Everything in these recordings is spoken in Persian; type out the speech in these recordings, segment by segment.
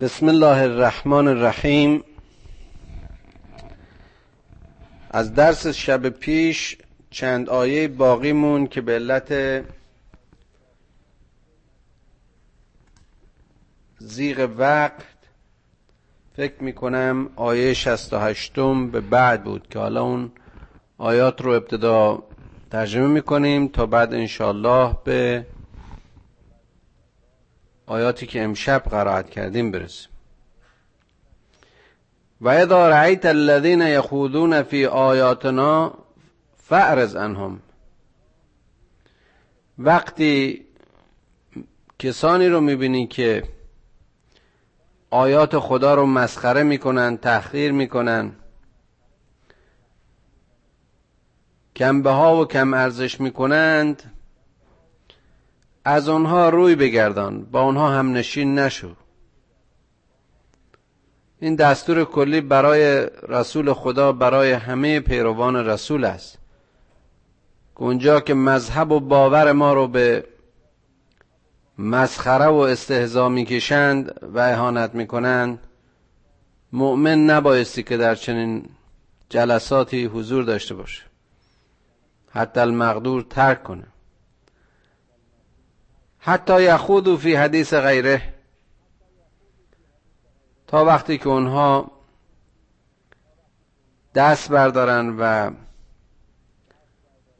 بسم الله الرحمن الرحیم. از درس شب پیش چند آیه باقی مون که به علت زیغ وقت فکر می‌کنم آیه 68 به بعد بود که حالا اون آیات رو ابتدا ترجمه می‌کنیم تا بعد انشالله به آیاتی که امشب قرائت کردیم برسیم. و اذا رأیت الذین یخوضون فی آیاتنا فعرض عنهم. وقتی کسانی رو می‌بینی که آیات خدا رو مسخره می‌کنن تحقیر می‌کنن کمبه ها و کم ارزش می‌کنند از آنها روی بگردان با آنها هم نشین نشو. این دستور کلی برای رسول خدا برای همه پیروان رسول است. اونجا که مذهب و باور ما رو به مسخره و استهزا می‌کشند و اهانت می‌کنند مؤمن نبایستی که در چنین جلساتی حضور داشته باشه. حتی المقدور ترک کنه. حتی یخودو فی حدیث غیره. تا وقتی که اونها دست بردارن و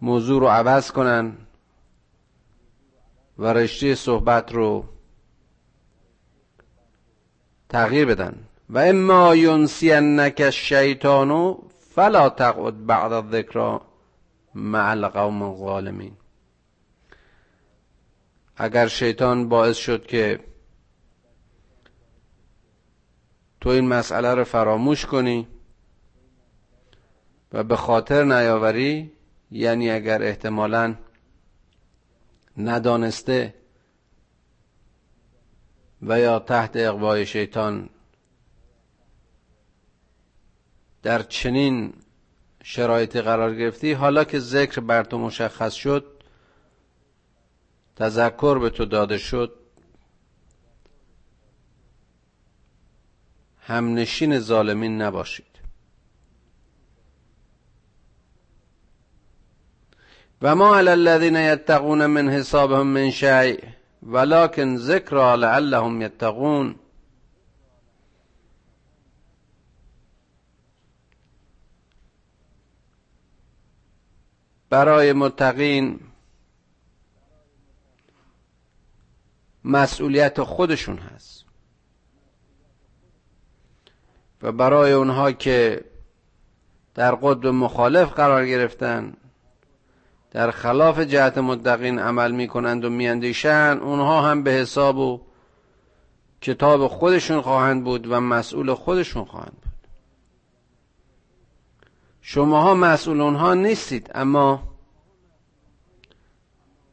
موضوع رو عوض کنن و رشته صحبت رو تغییر بدن. و اما ینسینک الشیطان فلا تقعد بعد الذکر مع القوم الظالمین. اگر شیطان باعث شد که تو این مسئله رو فراموش کنی و به خاطر نیاوری یعنی اگر احتمالا ندانسته و یا تحت اقوای شیطان در چنین شرایطی قرار گرفتی حالا که ذکر بر تو مشخص شد تذکر به تو داده شد. همنشین ظالمین نباشید. و ما علی الذین یتقون من حسابهم من شیء ولكن ذکر لعلهم یتقون. برای متقین مسئولیت خودشون هست. و برای اونها که در قطب مخالف قرار گرفتن در خلاف جهت مدقین عمل می‌کنند و میاندیشند اونها هم به حساب و کتاب خودشون خواهند بود و مسئول خودشون خواهند بود. شماها مسئول اونها نیستید اما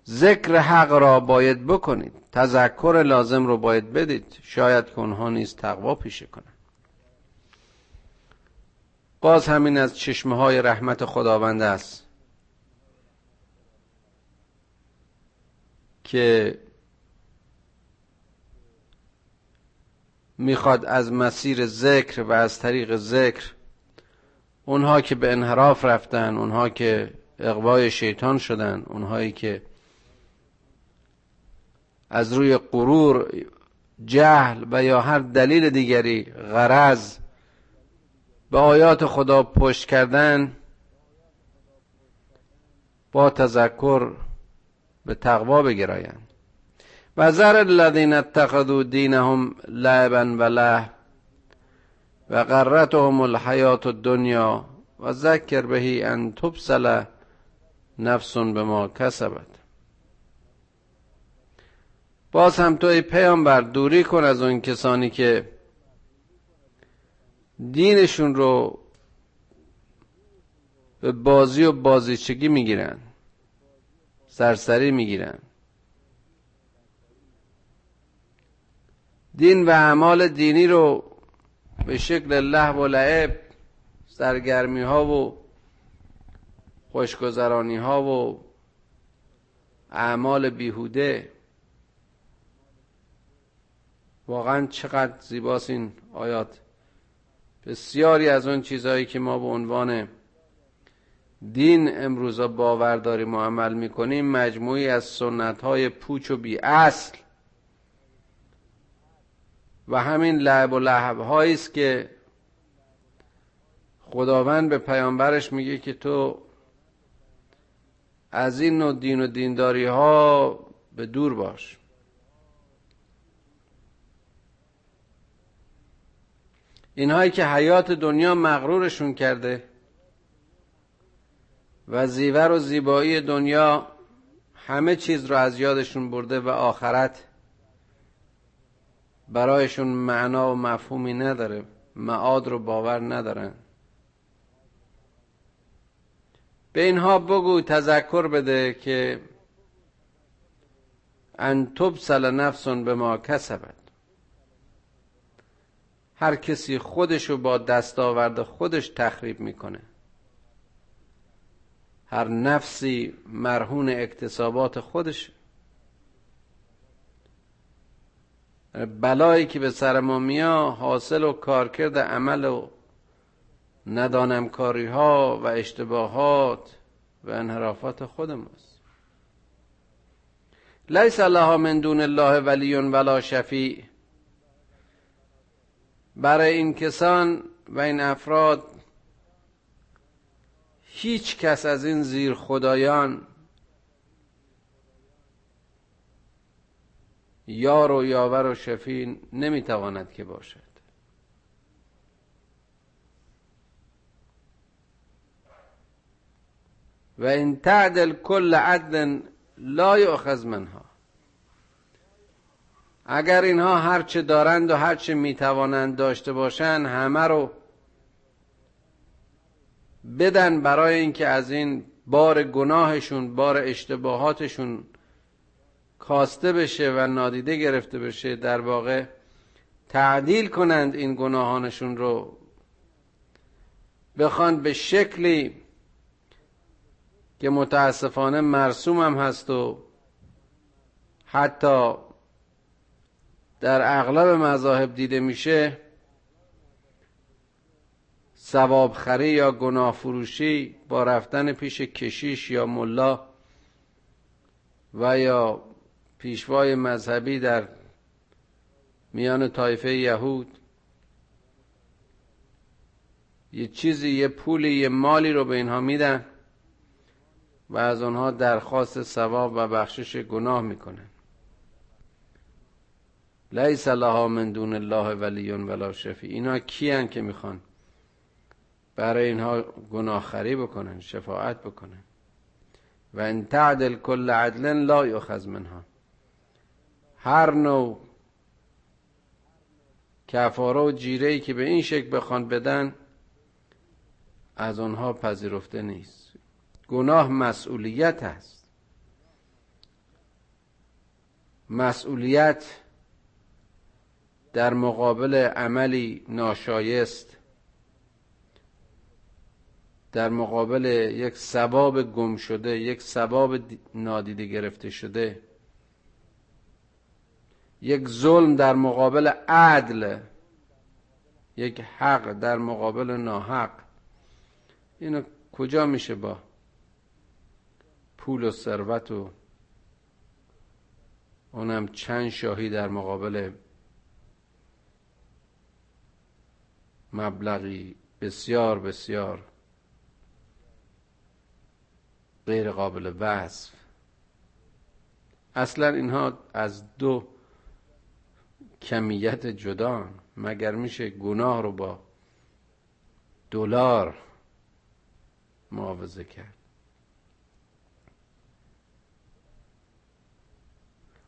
ذکر حق را باید بکنید. تذکر لازم رو باید بدید. شاید که اونها نیز تقوا پیشه کنند باز همین از چشمه های رحمت خداوند است که می‌خواد از مسیر ذکر و از طریق ذکر اونها که به انحراف رفتن اونها که اقوای شیطان شدن اونهایی که از روی غرور جهل و یا هر دلیل دیگری غرض به آیات خدا پشت کردن با تذکر به تقوا بگرایند. و ذر الذین اتخذوا دینهم لعبا و له و غرتهم الحیات الدنیا و ذکر بهی ان تبسل نفس به ما کسبت. باز هم تو ای پیامبر دوری کن از اون کسانی که دینشون رو به بازی و بازیچگی می‌گیرن سرسری می‌گیرن. دین و اعمال دینی رو به شکل لحو و لعب سرگرمی ها و خوشگذرانی ها و اعمال بیهوده واقعا چقدر زیباست این آیات. بسیاری از اون چیزهایی که ما به عنوان دین امروزا باور داریم و عمل می‌کنیم مجموعی از سنت های پوچ و بی اصل و همین لعب و لحب است که خداوند به پیامبرش میگه که تو از این نوع دین و دینداری ها به دور باش. اینهایی که حیات دنیا مغرورشون کرده و زیور و زیبایی دنیا همه چیز رو از یادشون برده و آخرت برایشون معنا و مفهومی نداره معاد رو باور ندارن. به اینها بگو تذکر بده که ان تبسل نفس به ما کسبد هر کسی خودشو با دستاورد خودش تخریب می‌کنه. هر نفسی مرهون اکتسابات خودش. بلایی که به سر ما میا حاصل و کارکرد عمل و ندانمکاری ها و اشتباهات و انحرافات خود ماست لیس الله من دون الله ولی ولا شفیع. برای این کسان و این افراد هیچ کس از این زیر خدایان یار و یاور و شفی نمی‌تواند که باشد. و این تعدل کل عدل لا یؤخذ منها. اگر اینها هرچه دارند و هرچه می‌توانند داشته باشند همه رو بدن برای اینکه از این بار گناهشون بار اشتباهاتشون کاسته بشه و نادیده گرفته بشه در واقع تعدیل کنند این گناهانشون رو. بخوان به شکلی که متاسفانه مرسوم هم هست و حتی در اغلب مذاهب دیده میشه سواب خری یا گناه فروشی با رفتن پیش کشیش یا ملا و یا پیشوای مذهبی در میان طایفه یهود یه چیزی یه پولی یه مالی رو به اینها میدن و از آنها درخواست ثواب و بخشش گناه می‌کنن. لیس لها من دون الله ولی ولا شفی اینا کیان که می‌خوان برای اینها گناه خری بکنن شفاعت بکنن. و ان تعدل کل عدل لا یؤخذ منها. هر نوع کفاره و جیره ای که به این شکل بخوان بدن از آنها پذیرفته نیست. گناه مسئولیت است. مسئولیت در مقابل عملی ناشایست در مقابل یک سباب گم شده یک سباب نادیده گرفته شده یک ظلم در مقابل عدل یک حق در مقابل ناحق. اینو کجا میشه با پول و ثروت و اونم چند شاهی در مقابل مبلغی بسیار بسیار غیر قابل وصف. اصلا اینها از دو کمیت جدا مگر میشه گناه رو با دلار معاوضه کرد؟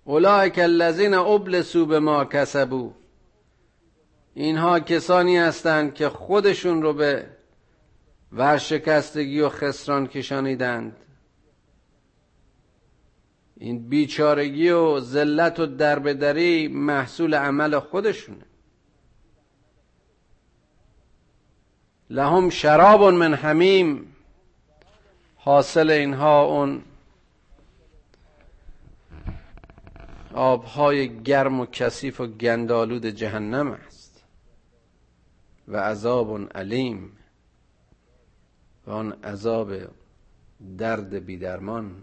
اولئک الذین ابلسوا به ما کسبو اینها کسانی هستند که خودشون رو به ورشکستگی و خسران کشانیدند. این بیچارگی و ذلت و دربدری محصول عمل خودشونه. لهم شراب من حمیم. حاصل اینها اون آبهای گرم و کثیف و گندالود جهنم است. و عذاب علیم و آن عذاب درد بیدرمان.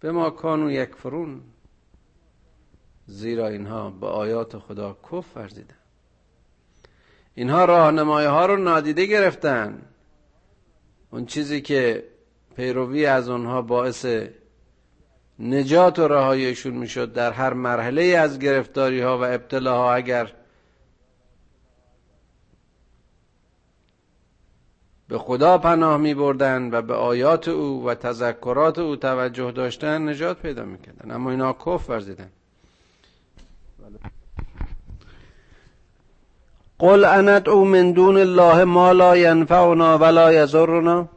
به ما کانو یکفرون زیرا اینها به آیات خدا کف ورزیدن اینها راهنمای ها رو نادیده گرفتن. اون چیزی که پیروی از اونها باعث نجات و رهاییشون می‌شد در هر مرحله از گرفتاری ها و ابتلاها اگر به خدا پناه می بردن و به آیات او و تذکرات او توجه داشتن نجات پیدا می‌کردن. اما اینا کف ورزیدن. قل او من دون الله ما لا ینفعنا ولا یضرنا.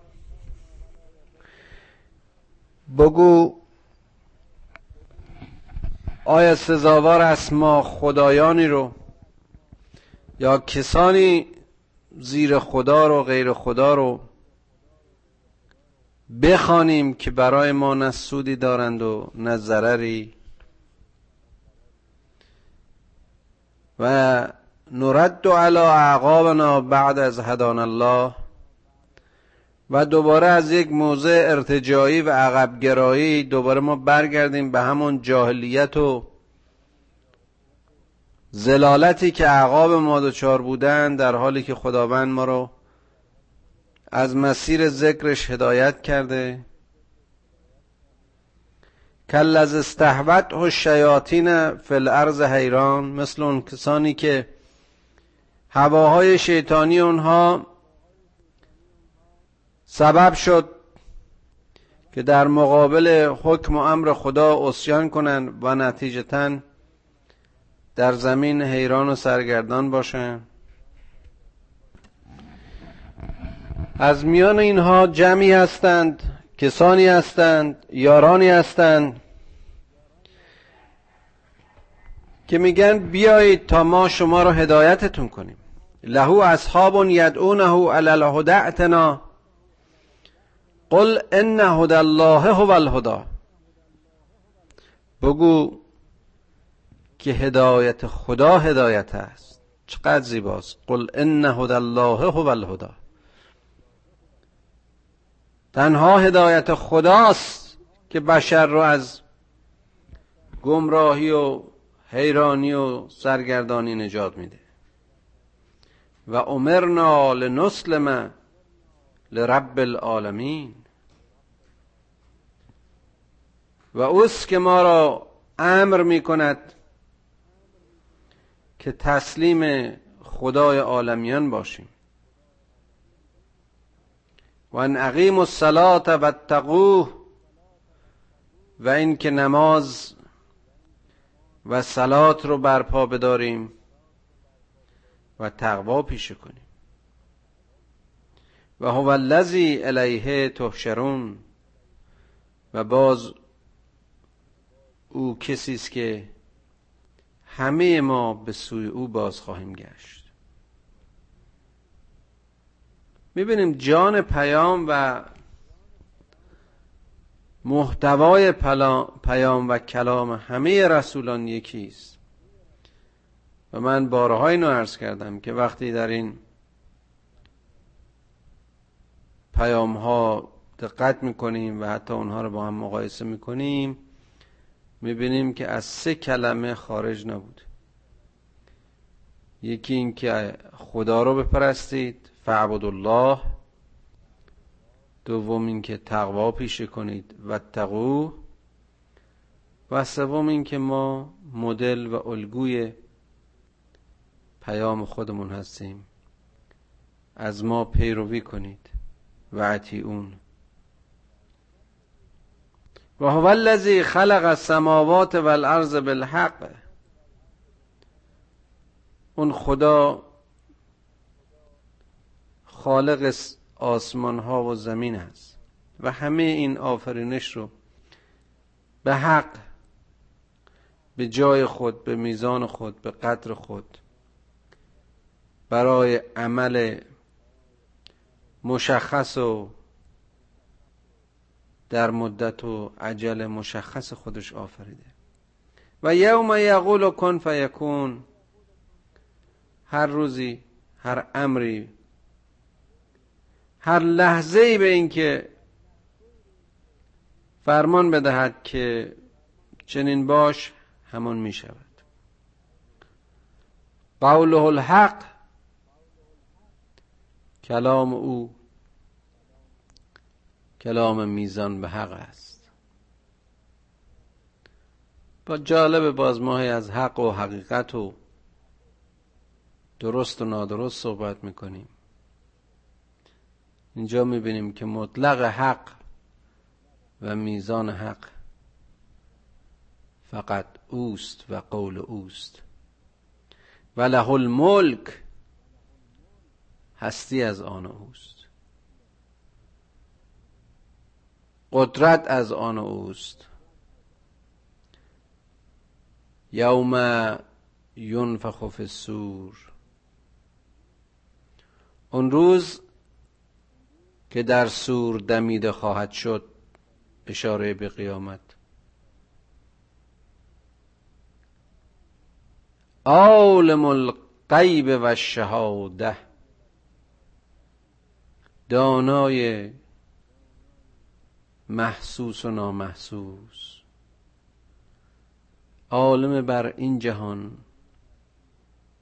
بگو آیا سزاوار است ما خدایانی رو یا کسانی زیر خدا رو غیر خدا رو بخوانیم که برای ما نه سودی دارند و نه ضرری. و نرد علی اعقابنا بعد از هدان الله و دوباره از یک موضع ارتجایی و عقبگرایی دوباره ما برگردیم به همون جاهلیت و زلالتی که عقاب ما دچار بودن در حالی که خداوند ما رو از مسیر ذکرش هدایت کرده. از استحوت و شیاطین فی الارض حیران مثل اون کسانی که هواهای شیطانی اونها سبب شد که در مقابل حکم و امر خدا اسیان کنند و نتیجتا در زمین حیران و سرگردان باشند از میان اینها جمعی هستند کسانی هستند یارانی هستند که میگن بیایید تا ما شما را هدایتتون کنیم. له اصحاب یدعونه علی الهدعتنا قل ان هدى الله هو الهدى. بگو که هدایت خدا هدایت است. چقدر زیباست. قل ان هدى الله هو الهدى. تنها هدایت خداست که بشر رو از گمراهی و حیرانی و سرگردانی نجات میده. و امرنا لنسلم لرب العالمین. و اوست که ما را امر می کند که تسلیم خدای عالمیان باشیم. و ان اقیم الصلاه و اتقوه و اینکه نماز و سلات رو برپا بداریم و تقوا پیشه کنیم. و هو الذی الیه تحشرون. و باز او کسی است که همه ما به سوی او باز خواهیم گشت. می‌بینیم جان پیام و محتوای پیام و کلام همه رسولان یکی است. و من بارها اینو عرض کردم که وقتی در این پیام ها دقت می‌کنیم و حتی اونها رو با هم مقایسه می‌کنیم می‌بینیم که از سه کلمه خارج نبود. یکی این که خدا رو بپرستید فعبد الله دوم اینکه تقوا پیشه کنید و تقو و سوم اینکه ما مدل و الگوی پیام خودمون هستیم. از ما پیروی کنید. و اون و هو الذی خلق السماوات والارض بالحق. اون خدا خالق آسمان ها و زمین است و همه این آفرینش رو به حق به جای خود به میزان خود به قدر خود برای عمل مشخص و در مدت و عجل مشخص خودش آفریده. و یوم یقول کن فیکون هر روزی هر امری هر لحظه ای به اینکه فرمان بدهد که چنین باش همون می شود قوله الحق کلام او کلام میزان به حق است. با جالب باز ماهی از حق و حقیقت و درست و نادرست صحبت می‌کنیم. اینجا می‌بینیم که مطلق حق و میزان حق فقط اوست و قول اوست. و له الملک هستی از آن اوست. قدرت از آن اوست. یوم ینفخ فی السور اون روز که در سور دمیده خواهد شد اشاره به قیامت. عالم الغیب و شهاده دانای محسوس و نامحسوس. عالم بر این جهان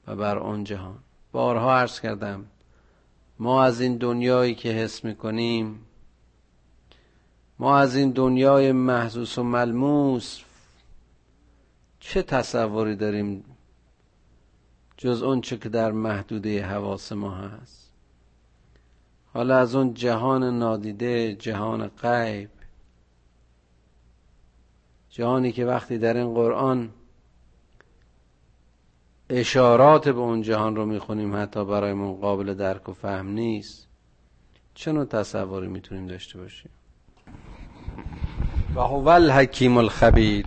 و بر آن جهان. بارها عرض کردم ما از این دنیایی که حس می‌کنیم ما از این دنیای محسوس و ملموس چه تصوری داریم جز اون چه که در محدوده حواس ما هست؟ حالا از اون جهان نادیده جهان غیب. جهانی که وقتی در این قرآن اشارات به اون جهان رو می‌خونیم حتی برایمون قابل درک و فهم نیست چه نوع تصوری می‌تونیم داشته باشیم؟ و هو الحکیم الخبیر.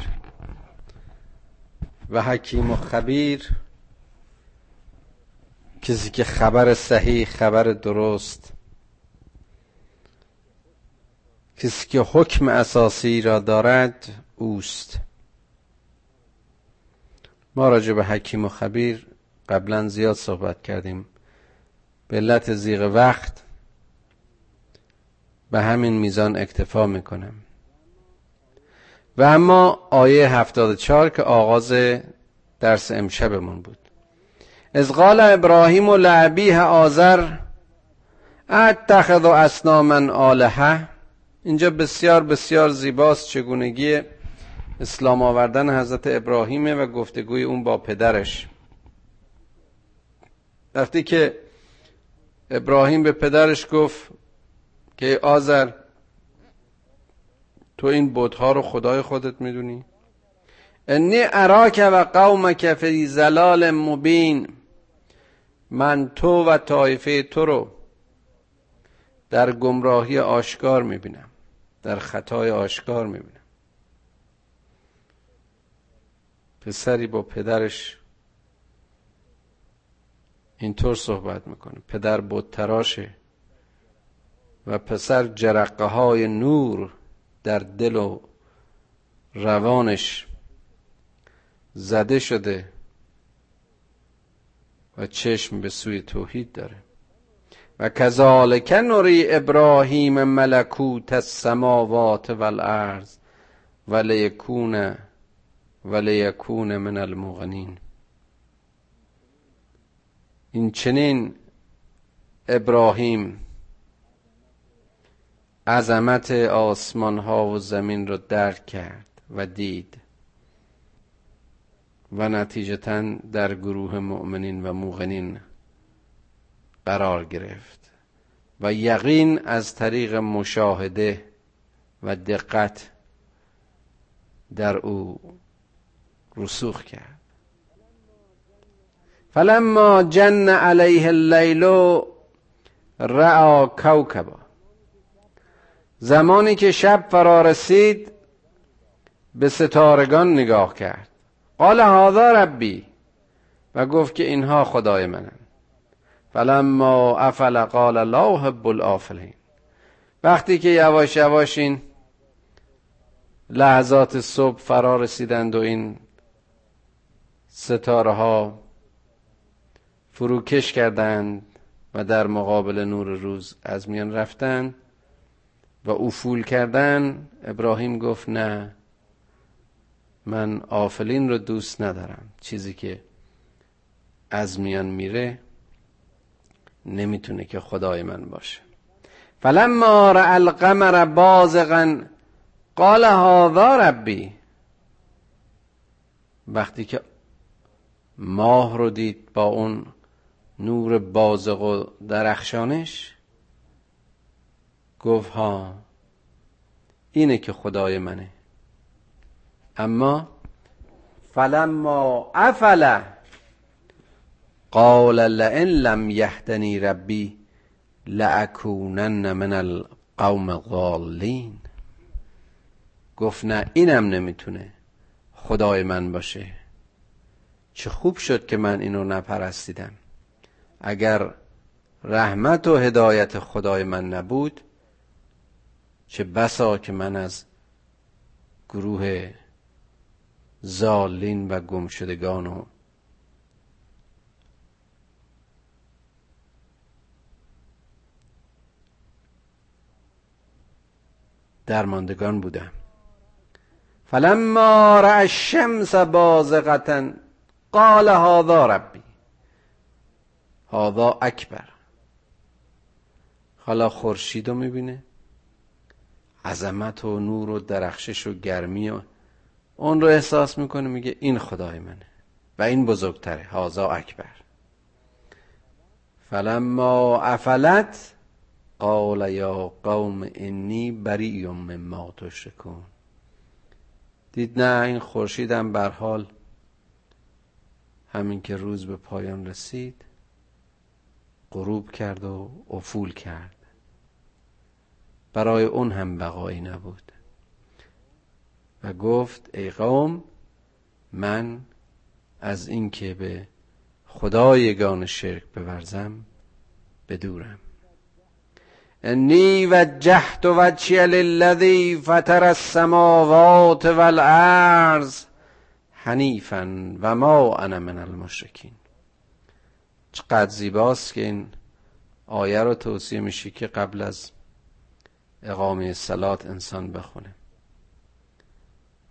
و حکیم و خبیر کسی که خبر صحیح خبر درست کسی که حکم اساسی را دارد اوست. ما راجع به حکیم و خبیر قبلا زیاد صحبت کردیم. به علت زیغ وقت به همین میزان اکتفا می‌کنم. و اما آیه 74 که آغاز درس امشبمون بود. از قال ابراهیم و لعبیه آذر اتخذ اسناما آلهه اینجا بسیار بسیار زیباست چگونگی اسلام آوردن حضرت ابراهیمه و گفتگوی اون با پدرش. وقتی که ابراهیم به پدرش گفت که آذر تو این بودها رو خدای خودت می‌دونی؟ انی اراک و قومک فی زلال مبین من تو و طایفه تو رو در گمراهی آشکار می‌بینم. در خطای آشکار می‌بینم پسری با پدرش اینطور صحبت می‌کنه. پدر بود تراشه و پسر جرقه های نور در دل و روانش زده شده و چشم به سوی توحید داره. و کذالک نوری ابراهیم ملکوت السماوات والارض ولیکون ولیکون من المغنین. این چنین ابراهیم عظمت آسمان ها و زمین را درک کرد و دید و نتیجتا در گروه مؤمنین و موقنین قرار گرفت و یقین از طریق مشاهده و دقت در او رسوخ کرد. فلما جن علیه اللیل رعا کوکبا. زمانی که شب فرا رسید به ستارگان نگاه کرد. قال هذا ربی. و گفت که اینها خدای منن. فلما افل قال لا احب الافلین وقتی که یواش یواش این لحظات صبح فرا رسیدند و این ستاره ها فروکش کردند و در مقابل نور روز از میان رفتن و افول کردن ابراهیم گفت نه من آفلین رو دوست ندارم. چیزی که از میان میره نمی‌تونه که خدای من باشه. فلما رأى القمر بازغا قال هذا ربی. وقتی که ماه رو دید با اون نور بازغ و درخشانش گفت ها اینه که خدای منه. اما فلما افل قال لئن لم یهدنی ربی لأکونن من القوم الضالین. گفت نه اینم نمی‌تونه. خدای من باشه. چه خوب شد که من اینو نپرستیدم. اگر رحمت و هدایت خدای من نبود چه بسا که من از گروه زالین و گمشدگان و درماندگان بودم. فلما رأى الشمس بازغة قال هذا ربی هذا اکبر. حالا خورشید رو می‌بینه؟ عظمت و نور و درخشش و گرمی و اون رو احساس می‌کنه. میگه این خدای منه و این بزرگتره. هازا اکبر. فلما افلت قال یا قوم انی بریء مما تشرکون. دید نه این خورشیدم بر حال همین که روز به پایان رسید غروب کرد و افول کرد. برای اون هم بقایی نبود. و گفت ای قوم من از اینکه به خدای یگان شرک بورزم بدورم انی وجهت وجهی للذی فطر السماوات والارض حنیفا و ما انا من المشرکین چقدر زیباست که این آیه رو توصیه میشه که قبل از اقامه سلات انسان بخونه.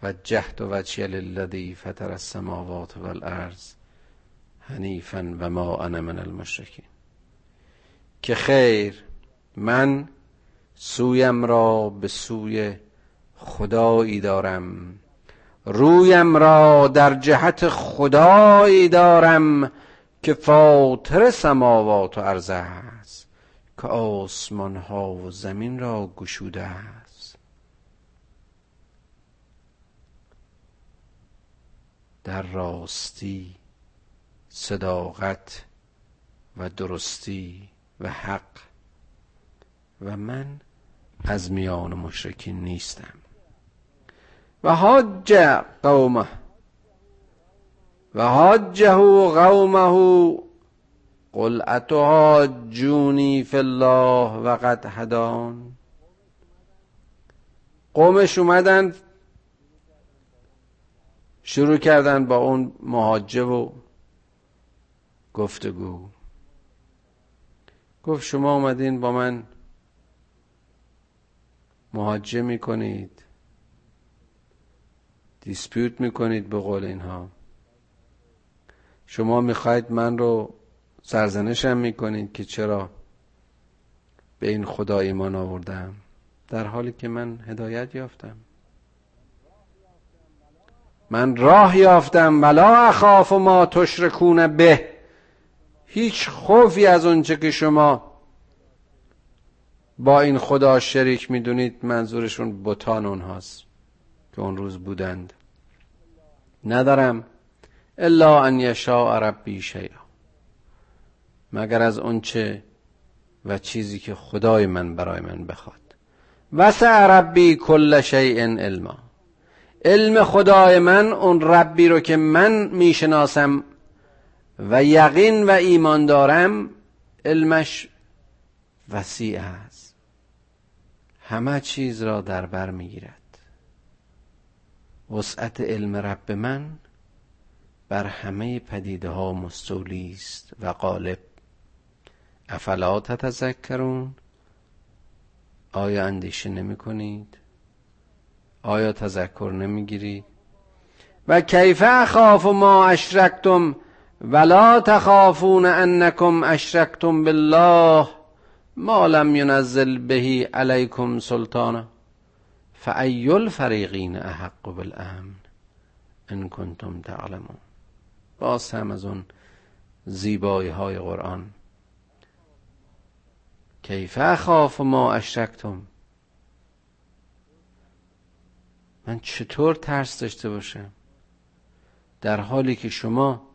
و جهد و للذی فطر السماوات والارض حنیفا و ما انا من المشرکین که خیر من سویم را به سوی خدایی دارم. رویم را در جهت خدایی دارم که فاطر سماوات و عرض است که آسمان ها و زمین را گشوده است. در راستی صداقت و درستی و حق و من از میان مشرکین نیستم. و حاج قومه و حاجه قومه قل اتحاجونی فی الله و قد هدان. قومش اومدن شروع کردن با اون مهاجه و گفتگو. گفت شما اومدین با من مهاجه می‌کنید. دیسپیوت می‌کنید به قول اینها. شما می‌خواید من رو سرزنشم می‌کنید که چرا به این خدا ایمان آوردم در حالی که من هدایت یافتم. من راه یافتم ولا اخاف ما تشرکون به. هیچ خوفی از اونچه که شما با این خدا شریک می‌دونید منظورشون بتان اونهاست که اون روز بودند. ندارم الا ان یشاء ربی شیئا. مگر از اونچه و چیزی که خدای من برای من بخواد. وسع ربی کل شیء علما. علم خدای من اون ربی رو که من می‌شناسم و یقین و ایمان دارم علمش وسیع است. همه چیز را در بر می‌گیرد. وسعت علم رب من بر همه پدیده ها مستولی است و غالب. افلا تتذکرون؟ آیا اندیشه نمی کنید آیا تذکر نمی گیرید و کیف اخاف ما اشرکتم؟ ولا تخافون انکم اشرکتم بالله؟ ما لم ینزل به علیکم سلطانا فای الفریقین احق بالامن ان کنتم تعلمون. باز هم از اون زیبایی های قرآن. کیف اخاف ما اشرکتم؟ من چطور ترس داشته باشم؟ در حالی که شما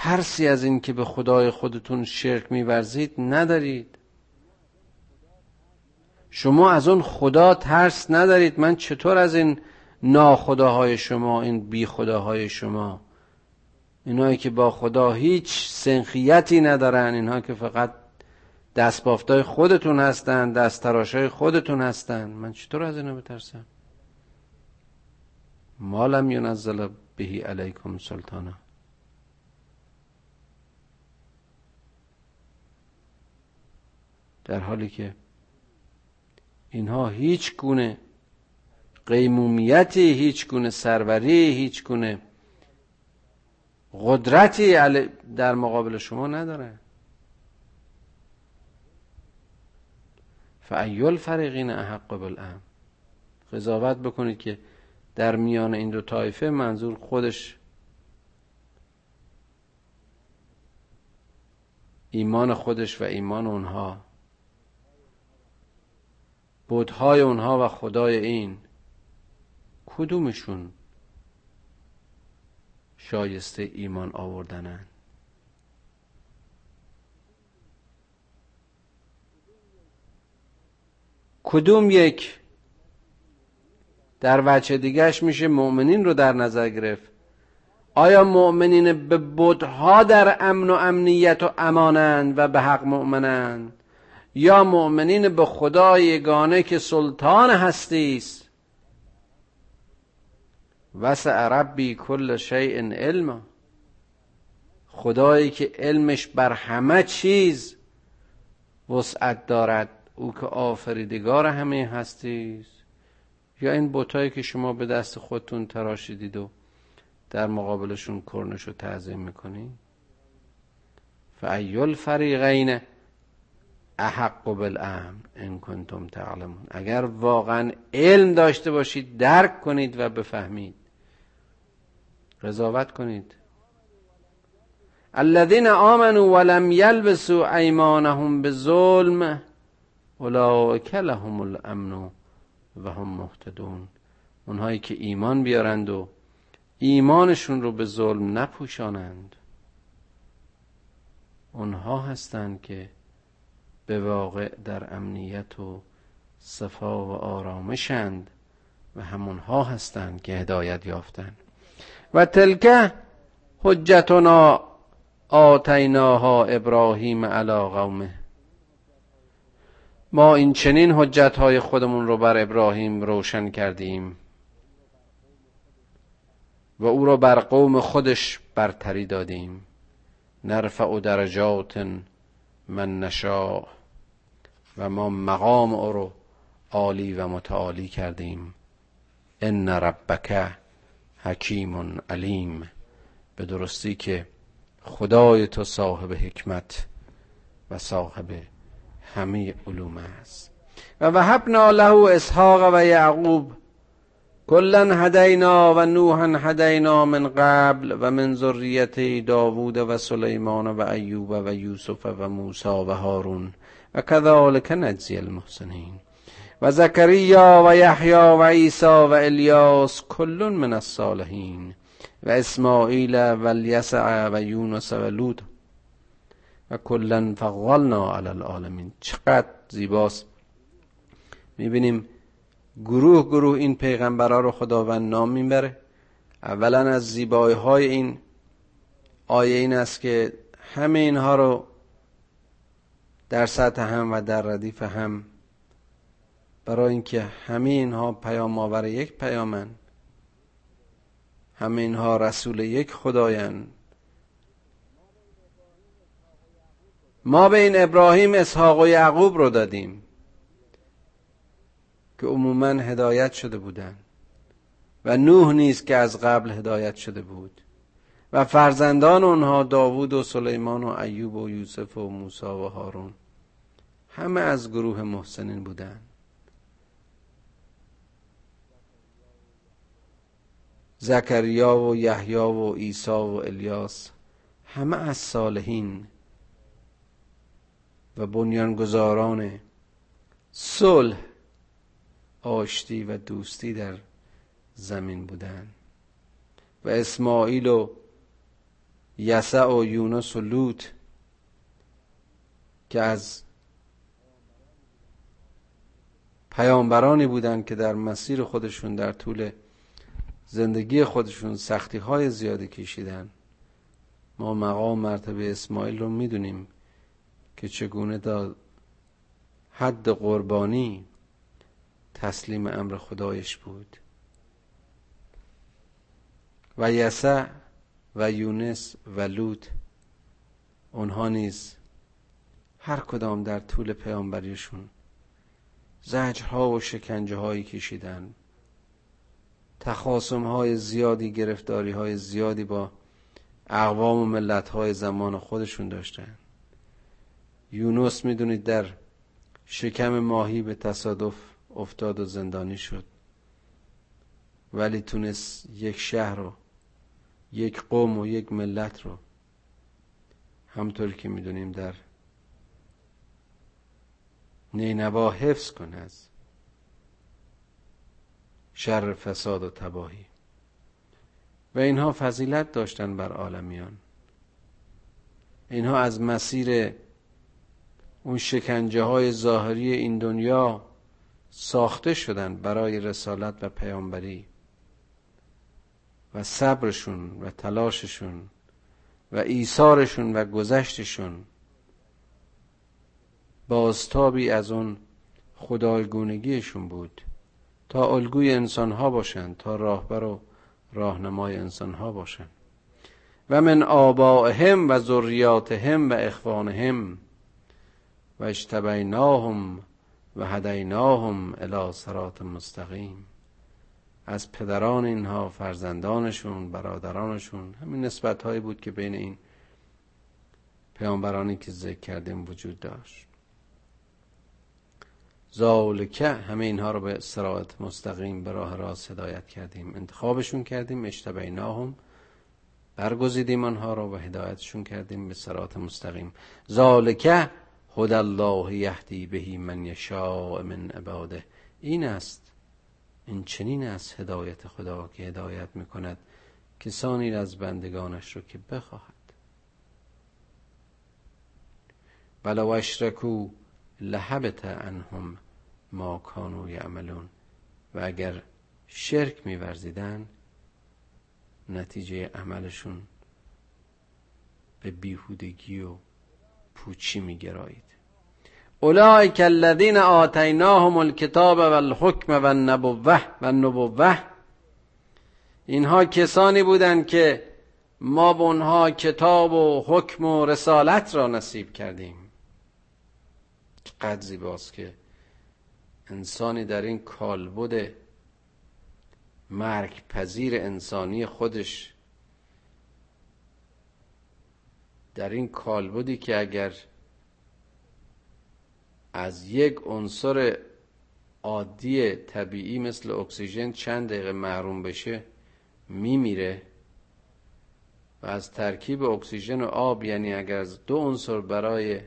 ترسی از این که به خدای خودتون شرک میورزید ندارید. شما از اون خدا ترس ندارید. من چطور از این ناخداهای شما این بی خداهای شما؟ اینهایی که با خدا هیچ سنخیتی ندارن اینها که فقط دست بافتای خودتون هستن دست تراشای خودتون هستن. من چطور از اینا بترسم؟ مالم ینزل بهی علیکم سلطانه در حالی که اینها هیچ گونه قیمومیتی هیچ گونه سروری هیچ گونه قدرتی در مقابل شما نداره. فعیل فرقین احق بالامن قضاوت بکنید که در میان این دو طایفه منظور خودش ایمان خودش و ایمان اونها بودهای اونها و خدای این کدومشون شایسته ایمان آوردنن؟ کدوم یک در وجه دیگهش میشه مؤمنین رو در نظر گرفت؟ آیا مؤمنین به بدها در امن و امنیت و امانند و به حق مؤمنند؟ یا مؤمنین به خدا یگانه که سلطان هستی است. وسع ربی کل شیء علم خدایی که علمش بر همه چیز وسعت دارد او که آفریدگار همه هستی است یا این بوتایی که شما به دست خودتون تراشیدید و در مقابلشون کرنش و تعظیم می‌کنید فایل فریقین. احق بالامن ان کنتم تعلمون. اگر واقعا علم داشته باشید درک کنید و بفهمید. قضاوت کنید. الذين آمنوا ولم يلبسوا ایمانهم بظلم اولئک لهم الامن و هم مهتدون. اونهایی که ایمان بیارند و ایمانشون رو به ظلم نپوشانند. اونها هستند که به واقع در امنیت و صفا و آرامشند و همونها هستند که هدایت یافتند. و تلکه حجتنا آتیناها ابراهیم علی قومه. ما این چنین حجت های خودمون رو بر ابراهیم روشن کردیم و او را بر قوم خودش برتری دادیم. نرفع درجات من نشا و ما مقام او رو عالی و متعالی کردیم. ان ربک حکیم علیم. به درستی که خدای تو صاحب حکمت و صاحب همه علوم است. و وهبنا له اسحاق و یعقوب. کلا هدینا و نوحا هدینا من قبل و من ذریت داوود و سلیمان و ایوب و یوسف و موسی و هارون. و کذالک نجزی المحسنین. و زکریا و یحیی و عیسی و الیاس کل من الصالحین و اسماعیل و الیسع و یونس و لوط. و کلا فضلنا علی العالمین. چقدر زیباست. می‌بینیم گروه گروه این پیغمبرها رو خداوند نام می‌بره. اولا از زیبایی های این آیه این است که همه اینها رو در سطح هم و در ردیف هم. برای اینکه همه اینها پیام آور یک پیامن. همه اینها رسول یک خدایند ما به این ابراهیم اسحاق و یعقوب رو دادیم که عموما هدایت شده بودند. و نوح نیست که از قبل هدایت شده بود. و فرزندان اونها داوود و سلیمان و ایوب و یوسف و موسی و هارون. همه از گروه محسنین بودند زکریا و یحیی و عیسی و الیاس همه از صالحین و بنیانگذاران صلح آشتی و دوستی در زمین بودند و اسماعیل و یسع و یونس و لوط که از پیامبرانی بودند که در مسیر خودشون در طول زندگی خودشون سختی های زیادی کشیدن ما مقام مرتبه اسماعیل رو می‌دونیم که چگونه تا حد قربانی تسلیم امر خدایش بود. و یسع و یونس و لوط اونها نیز هر کدام در طول پیامبریشون زجرها و شکنجه هایی کشیدن. تخاصم های زیادی گرفتاری های زیادی با اقوام و ملت های زمان خودشون داشتن. یونس می‌دونید در شکم ماهی به تصادف افتاد و زندانی شد. ولی تونست یک شهر رو یک قوم و یک ملت رو همطور که می‌دونیم در نینوا حفظ کنه از شر فساد و تباهی. و اینها فضیلت داشتن بر عالمیان. اینها از مسیر اون شکنجه های ظاهری این دنیا ساخته شدن برای رسالت و پیامبری و صبرشون و تلاششون و ایثارشون و گذشتشون. بازتابی از اون خدایگونگیشون بود تا الگوی انسانها باشند تا راهبر و راهنمای انسانها باشند و من آبائهم و ذریاتهم و اخوانهم و اجتبیناهم و هدیناهم الی صراط مستقیم. از پدران اینها فرزندانشون برادرانشون همین نسبت هایی بود که بین این پیامبرانی که ذکر کردیم وجود داشت. زالکه همه اینها رو به صراط مستقیم به راه راست هدایت کردیم. انتخابشون کردیم اشتبیناهم برگزیدیم آنها رو و هدایتشون کردیم به صراط مستقیم. ذالکه هد الله یهدی بهی من یشاء من عباده. این است این چنین از هدایت خدا که هدایت می‌کند کسانی از بندگانش رو که بخواهد. ولو اشرکو لحبت عنهم ما کانو یعملون. و اگر شرک میورزیدن نتیجه عملشون به بیهودگی و پوچی میگرایید. اولئک الذین آتیناهم الکتاب والحکم والنبوه والنبوه اینها کسانی بودند که ما به اونها کتاب و حکم و رسالت را نصیب کردیم. چقدر زیباست که انسانی در این کالبد مرگ پذیر انسانی خودش در این کالبدی که اگر از یک عنصر عادی طبیعی مثل اکسیژن چند دقیقه محروم بشه میمیره و از ترکیب اکسیژن و آب یعنی اگر از دو عنصر برای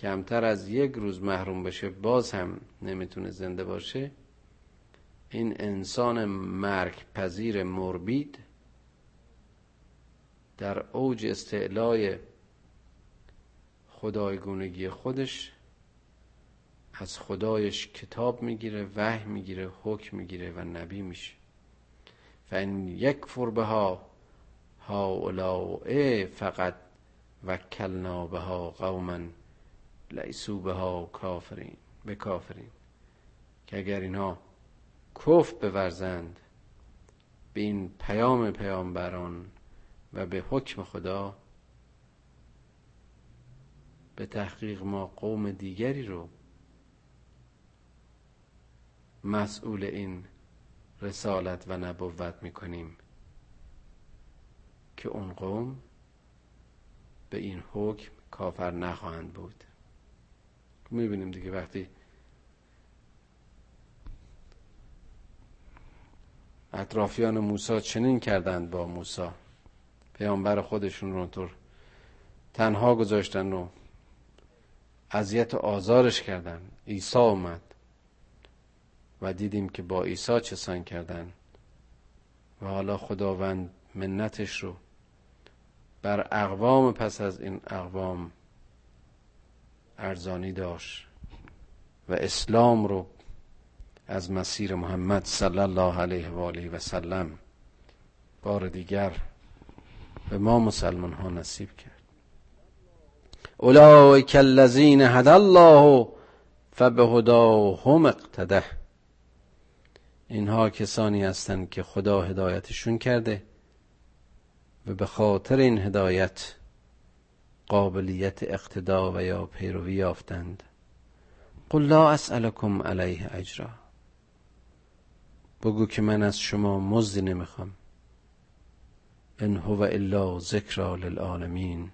کمتر از یک روز محروم بشه باز هم نمی‌تونه زنده باشه. این انسان مرگ پذیر مربید در اوج استعلای خدایگونگی خودش از خدایش کتاب می‌گیره وحی می‌گیره حکم می‌گیره و نبی میشه. فان یکفر بها هؤلاء فقط وکلنا بها قوما لیسو بها کافرین به کافرین. که اگر اینها کفر بورزند به این پیام پیامبران و به حکم خدا به تحقیق ما قوم دیگری رو مسئول این رسالت و نبوت می‌کنیم که اون قوم به این حکم کافر نخواهند بود. می‌بینیم دیگه وقتی اطرافیان موسی چنین کردند با موسی. پیامبر خودشون رو طور تنها گذاشتن و اذیت و آزارش کردن. عیسی اومد و دیدیم که با عیسی چه سان کردن و حالا خداوند منتش رو بر اقوام پس از این اقوام ارزانی داشت و اسلام رو از مسیر محمد صلی الله علیه و آله و سلم بار دیگر به ما مسلمان ها نصیب کرد. اولئک الذین هدى الله فبهداهم اقتده. اینها کسانی هستند که خدا هدایتشون کرده و به خاطر این هدایت قابلیت اقتدا و یا پیروی یافتند. قل لا اسألكم علیه اجرا. بگو که من از شما مزدی نمی‌خوام. ان هو الا ذکر للعالمین.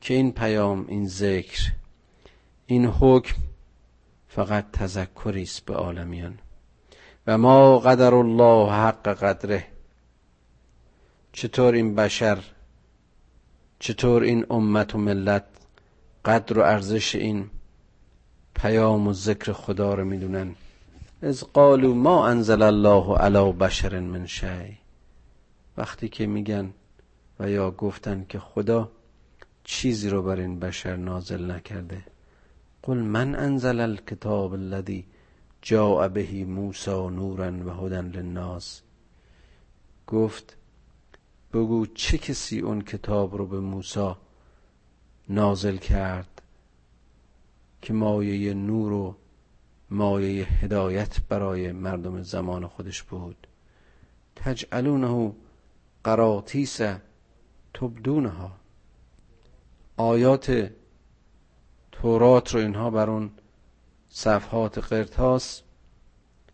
که این پیام این ذکر این حکم فقط تذکری است به عالمیان. و ما قدر الله حق قدره. چطور این بشر چطور این امت و ملت قدر و ارزش این پیام و ذکر خدا رو می‌دونن؟ از قالوا ما انزل الله علی بشر من شی. وقتی که میگن و یا گفتن که خدا چیزی رو بر این بشر نازل نکرده. قل من انزل الكتاب الذي جاء به موسی نورا و هدى للناس. گفت بگو چه کسی اون کتاب رو به موسی نازل کرد که مایه نور و مایه هدایت برای مردم زمان خودش بود؟ تجعلونه قراتیس تبدونها. آیات تورات رو اینها بر اون صفحات قرتاس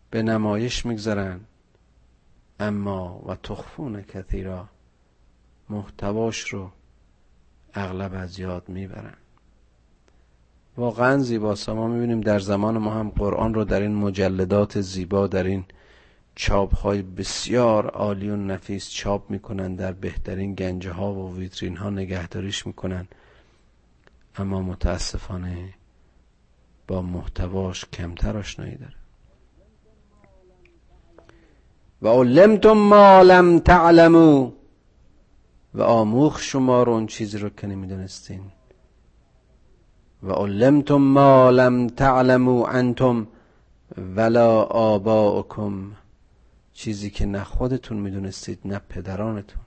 به نمایش می‌گذارن. اما و تخفون کثیرا. محتواش رو اغلب از یاد می‌برن. واقعا زیباست. ما می‌بینیم در زمان ما هم قرآن رو در این مجلدات زیبا در این چاپ های بسیار عالی و نفیس چاپ می‌کنن در بهترین گنجه ها و ویترین ها نگهداریش می‌کنن. اما متاسفانه با محتواش کمتر آشنایی داره. و علمتم ما لم تعلمو. و آموخ شما رو اون چیزی رو که نمی‌دونستین. و علمتم ما لم تعلمو انتم ولا آباؤکم. چیزی که نه خودتون می‌دونستید نه پدرانتون.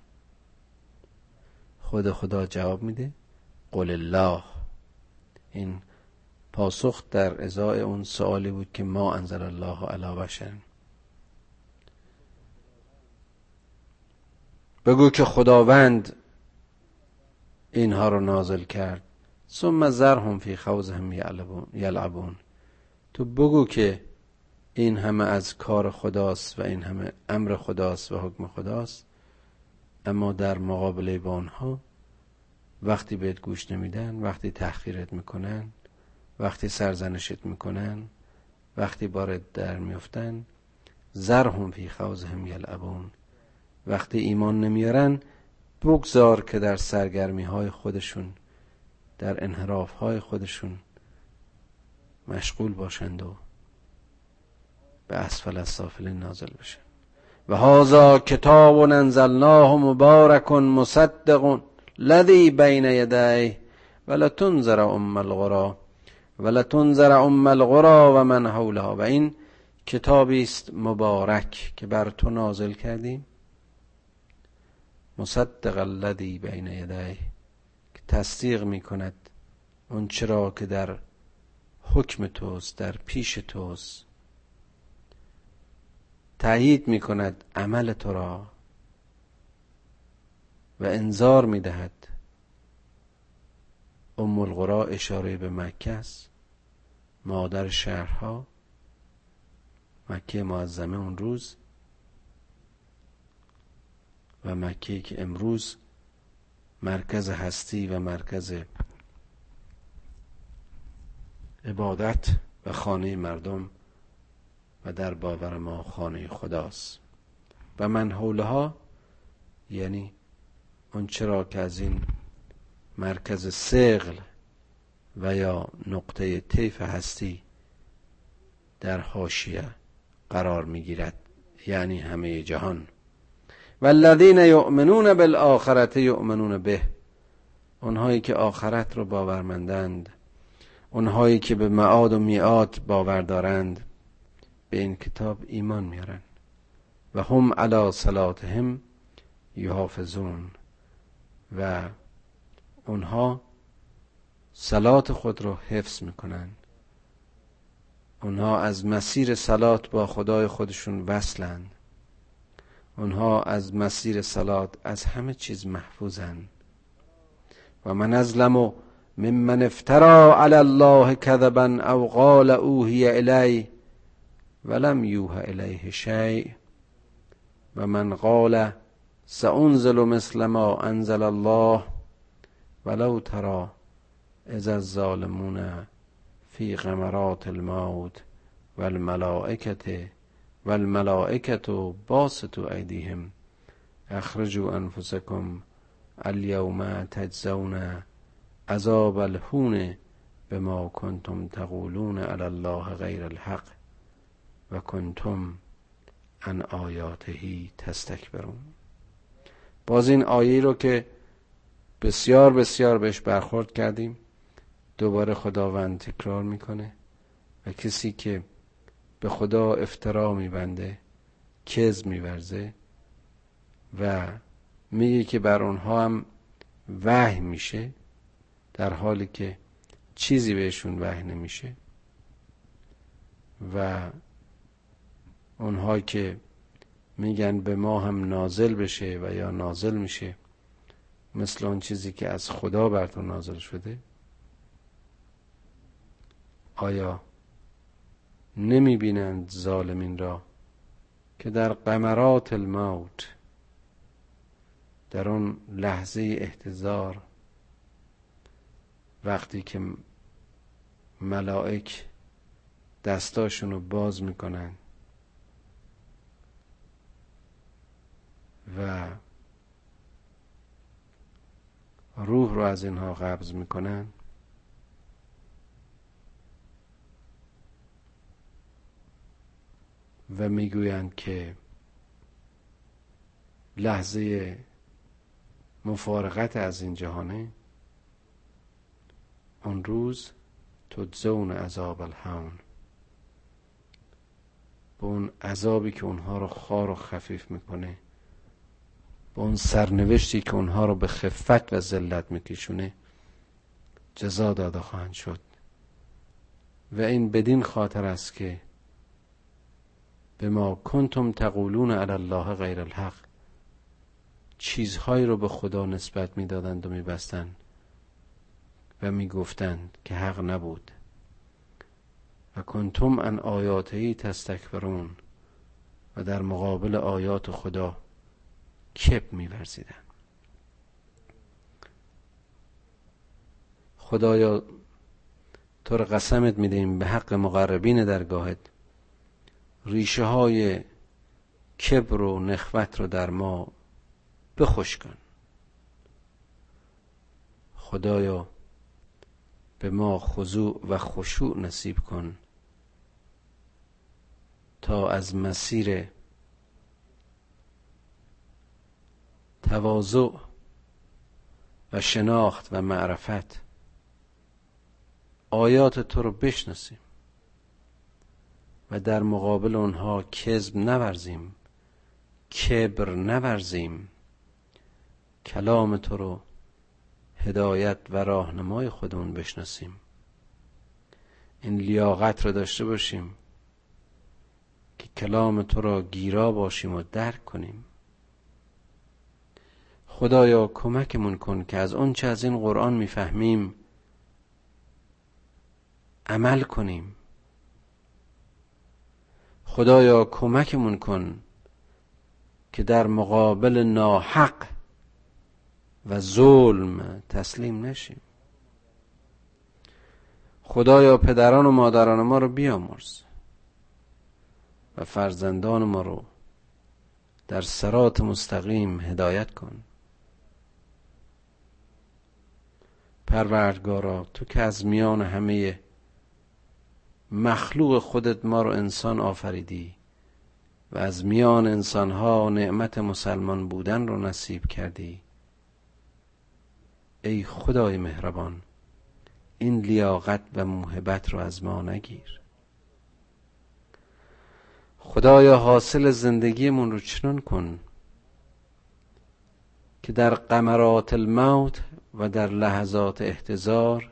خود خدا جواب میده. قل الله. این پاسخ در ازای اون سوالی بود که ما انزل الله علی بشر. بگو که خداوند اینها رو نازل کرد. ثم زرهم فی خوزهم یلعبون. تو بگو که این همه از کار خداست و این همه امر خداست و حکم خداست. اما در مقابله با آنها وقتی بهت گوش نمیدن وقتی تحقیرت می‌کنن وقتی سرزنشت می‌کنن وقتی بارد در میفتن زرهم فی خوزهم یلعبون. وقتی ایمان نمیارن بگذار که در سرگرمی های خودشون در انحراف های خودشون مشغول باشند و به اسفل از سافلین نازل بشن. و هازا کتاب انزلناه مبارک مصدق لذی بین یدیه ولتنذر ام القرى ولتنذر ام القرى و من حولها. و این کتابی است مبارک که بر تو نازل کردیم. مصدق الذی بین یدیه که تصدیق می کند اون چرا که در حکم توست در پیش توست. تایید می کند عمل تو را و انذار می دهد ام القرا اشاره به مکه است مادر شهرها. مکه معظمه اون روز. و مکه که امروز مرکز هستی و مرکز عبادت و خانه مردم و در باور ما خانه خداست. و من حولها یعنی اون چرا که از این مرکز سقل و یا نقطه طیف هستی در حاشیه قرار می‌گیرد یعنی همه جهان. والذین یؤمنون بالآخرت یؤمنون به. اونهایی که آخرت رو باورمندند. اونهایی که به معاد و میعاد باور دارند. به این کتاب ایمان میارن. و هم علی صلاتهم یحافظون. و اونها سلات خود رو حفظ می‌کنن. اونها از مسیر سلات با خدای خودشون وصلند. اونها از مسیر سلات از همه چیز محفوظن. و من ازلم ممن افترا علی الله کذبا او قال اوهی الی ولم یوه الیه شیء و من قال سأنزل مثل ما انزل الله ولو ترى اذا الظالمون فی غمرات الموت والملائکه والملائکت باسطوا ایدیهم اخرجوا انفسکم اليوم تجزون عذاب الهون بما کنتم تقولون علی الله غیر الحق و کنتم عن آیاتهی تستکبرون. باز این آیه رو که بسیار بسیار بهش برخورد کردیم دوباره خداوند تکرار می‌کنه و کسی که به خدا افترا میبنده کز میورزه و میگه که بر اونها هم وحی میشه در حالی که چیزی بهشون وحی نمیشه و اونها که میگن به ما هم نازل بشه و یا نازل میشه مثل اون چیزی که از خدا بر تو نازل شده آیا نمی بینند ظالمین را که در قمرات الموت در اون لحظه احتضار وقتی که ملائک دستاشون رو باز می‌کنن و روح رو از اینها قبض می‌کنن. و می‌گویند که لحظه مفارقت از این جهانه. اون روز تجزون عذاب الهون. به اون عذابی که اونها رو خار و خفیف می‌کنه به اون سرنوشتی که اونها رو به خفت و ذلت میکشونه جزا داده خواهند شد. و این بدین خاطر است که به ما کنتم تقولون علی الله غیر الحق. چیزهایی رو به خدا نسبت می‌دادند و میبستند و می‌گفتند که حق نبود. و کنتم ان آیاتی تستکبرون و در مقابل آیات خدا کپ میورزیدن خدایا تو قسمت می‌دهیم به حق مقربین درگاهت. ریشه های کبر و نخوت رو در ما بخوش کن. خدایا به ما خضوع و خشوع نصیب کن تا از مسیر تواضع و شناخت و معرفت آیات تو رو بشناسیم. و در مقابل آنها کذب نورزیم کبر نورزیم. کلام تو رو هدایت و راهنمای خودمون بشناسیم. این لیاقت رو داشته باشیم که کلام تو را گیرا باشیم و درک کنیم. خدایا کمکمون کن که از چه از این قرآن می‌فهمیم عمل کنیم. خدایا کمکمون کن که در مقابل ناحق و ظلم تسلیم نشیم. خدایا پدران و مادران ما رو بیامرز و فرزندان ما رو در سرات مستقیم هدایت کن. پروردگارا تو که از میان همه مخلوق خودت ما رو انسان آفریدی و از میان انسانها نعمت مسلمان بودن رو نصیب کردی. ای خدای مهربان این لیاقت و موهبت رو از ما نگیر. خدایا حاصل زندگیمون رو چنان کن که در قمرات الموت و در لحظات احتضار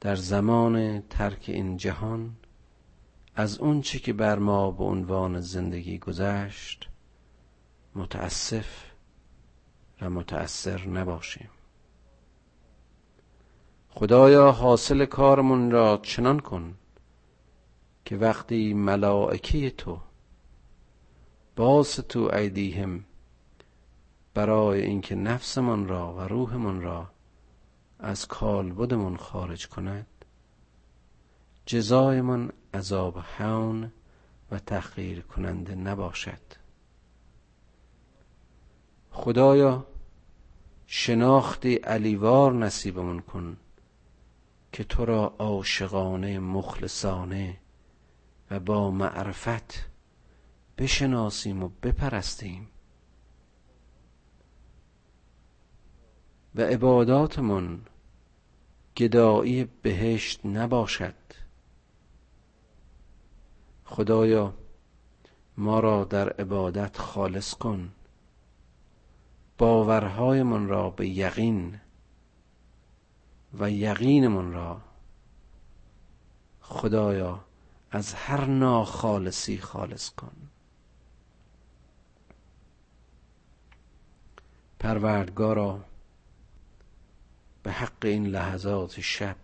در زمان ترک این جهان از اون چی که بر ما به عنوان زندگی گذشت متاسف و متأثر نباشیم. خدایا حاصل کارمون را چنان کن که وقتی ملائکه تو باس تو ایدیهم برای اینکه نفسمان را و روحمان را از کالبدمان خارج کند. جزایمان عذاب هون و تحقیر کننده نباشد. خدایا شناختی علیوار نصیبمون کن که تو را عاشقانه مخلصانه و با معرفت بشناسیم و بپرستیم. و عباداتمون گدایی بهشت نباشد. خدایا ما را در عبادت خالص کن. باورهایمان را به یقین و یقینمان را. خدایا از هر ناخالصی خالص کن. پروردگارا به حق این لحظات شب.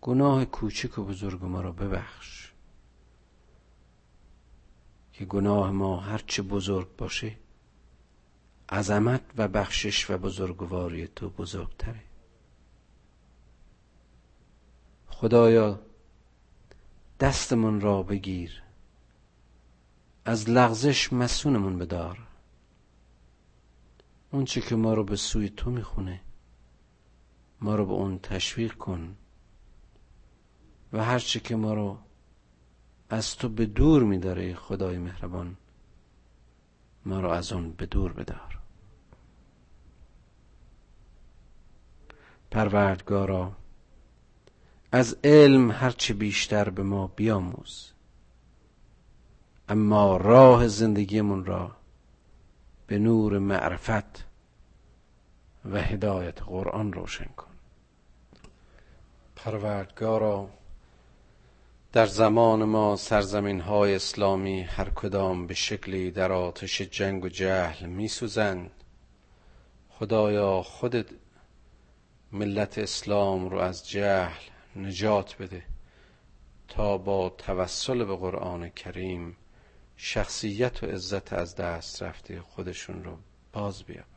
گناه کوچک و بزرگ ما را ببخش که گناه ما هرچه بزرگ باشه عظمت و بخشش و بزرگواری تو بزرگتره. خدایا دستمون را بگیر از لغزش مسونمون بدار. اون چی که ما رو به سوی تو می‌خونه. ما رو به اون تشویق کن. و هر چی که ما رو از تو به دور میداره خدای مهربان ما رو از اون به دور بدار. پروردگارا از علم هرچه بیشتر به ما بیاموز. اما راه زندگیمون را به نور معرفت و هدایت قرآن روشن کن. پروردگارا در زمان ما سرزمین های اسلامی هر کدام به شکلی در آتش جنگ و جهل می سوزند خدایا خودت ملت اسلام رو از جهل نجات بده تا با توسل به قرآن کریم شخصیت و عزت از دست رفته خودشون رو باز بیابن